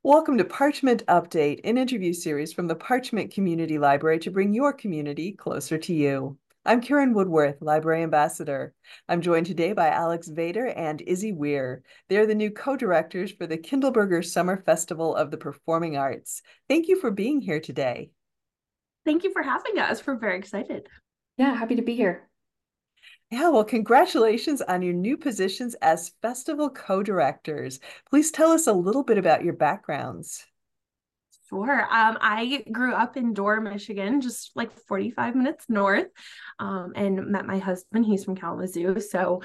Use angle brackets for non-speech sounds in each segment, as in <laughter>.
Welcome to Parchment Update, an interview series from the Parchment Community Library to bring your community closer to you. I'm Karen Woodworth, Library Ambassador. I'm joined today by Alex Vader and Izzy Weir. They're the new co-directors for the Kindleberger Summer Festival of the Performing Arts. Thank you for being here today. Thank you for having us. We're very excited. Yeah, happy to be here. Yeah, well, congratulations on your new positions as festival co-directors. Please tell us a little bit about your backgrounds. Sure. Um, I grew up in Dorr, Michigan, just like 45 minutes north, um, and met my husband. He's from Kalamazoo. So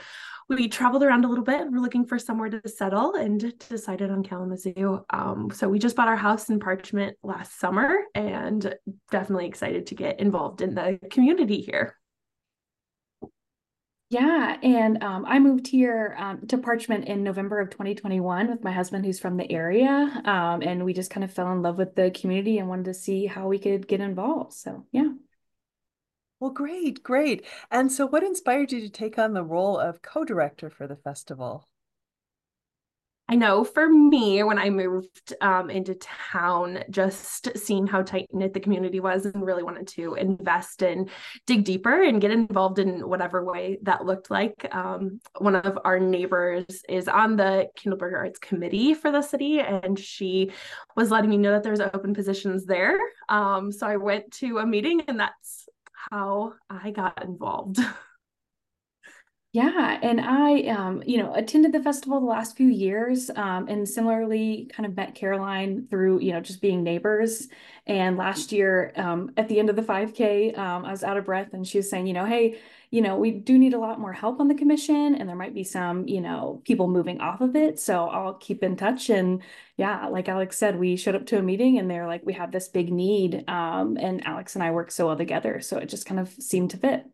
we traveled around a little bit and we're looking for somewhere to settle and decided on Kalamazoo. Um, so we just bought our house in Parchment last summer and definitely excited to get involved in the community here. Yeah, and um, I moved here um, to Parchment in November of 2021 with my husband, who's from the area, um, and we just kind of fell in love with the community and wanted to see how we could get involved. So, yeah. Well, great, great. And so, what inspired you to take on the role of co-director for the festival? I know for me, when I moved um, into town, just seeing how tight knit the community was and really wanted to invest and dig deeper and get involved in whatever way that looked like. Um, one of our neighbors is on the Kindleberger Arts Committee for the city, and she was letting me know that there's open positions there. Um, so I went to a meeting, and that's how I got involved. <laughs> Yeah, and I, um, you know, attended the festival the last few years, um, and similarly kind of met Caroline through, you know, just being neighbors. And last year, um, at the end of the 5K, um, I was out of breath, and she was saying, you know, hey, you know, we do need a lot more help on the commission, and there might be some, you know, people moving off of it. So I'll keep in touch. And yeah, like Alex said, we showed up to a meeting, and they're like, we have this big need, um, and Alex and I work so well together, so it just kind of seemed to fit.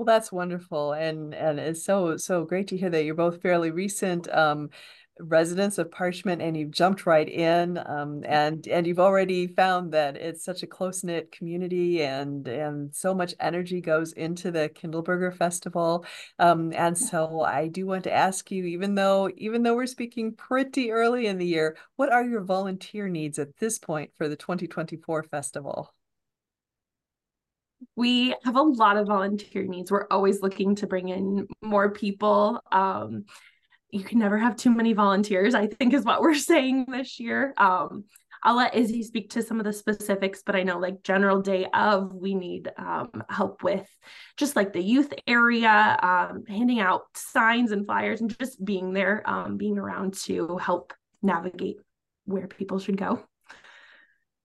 Well, that's wonderful, and and it's so so great to hear that you're both fairly recent um, residents of Parchment, and you've jumped right in, um, and and you've already found that it's such a close knit community, and and so much energy goes into the Kindleberger Festival, um, and so I do want to ask you, even though even though we're speaking pretty early in the year, what are your volunteer needs at this point for the 2024 festival? We have a lot of volunteer needs. We're always looking to bring in more people. Um, you can never have too many volunteers, I think, is what we're <laughs> saying this year. Um, I'll let Izzy speak to some of the specifics, but I know like general day of, we need um, help with just like the youth area, um, handing out signs and flyers and just being there, um, being around to help navigate where people should go.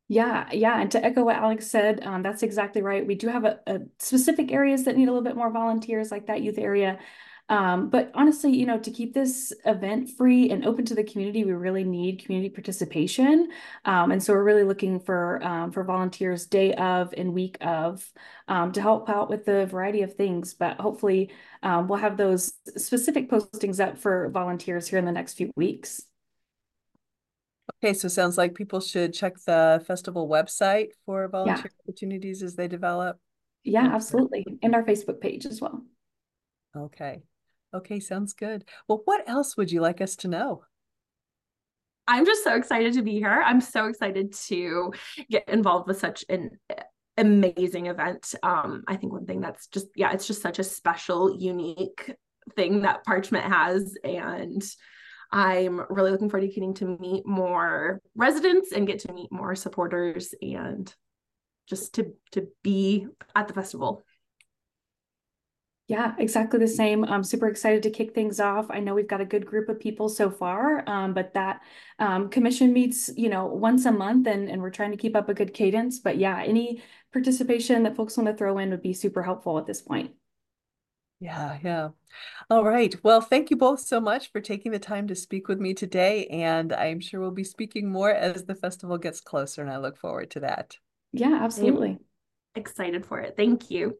Yeah, yeah. And to echo what Alex said, um, that's exactly right. We do have a, a, specific areas that need a little bit more volunteers, like that youth area. Um, but honestly, you know, to keep this event free and open to the community, we really need community participation. Um, and so we're really looking for um, for volunteers day of and week of um, to help out with the variety of things. But hopefully, um, we'll have those specific postings up for volunteers here in the next few weeks. Okay, so sounds like people should check the festival website for volunteer yeah. opportunities as they develop. Yeah, absolutely. And our Facebook page as well. Okay. Okay, sounds good. Well, what else would you like us to know? I'm just so excited to be here. I'm so excited to get involved with such an amazing event. Um, I think one thing that's just, yeah, it's just such a special, unique thing that Parchment has. And I'm really looking forward to getting to meet more residents and get to meet more supporters and just to to be at the festival. Yeah, exactly the same. I'm super excited to kick things off. I know we've got a good group of people so far, um, but that um, commission meets, you know, once a month and, and we're trying to keep up a good cadence. But yeah, any participation that folks want to throw in would be super helpful at this point. Yeah, yeah. All right. Well, thank you both so much for taking the time to speak with me today. And I'm sure we'll be speaking more as the festival gets closer, and I look forward to that. Yeah, absolutely. excited for it. Thank you.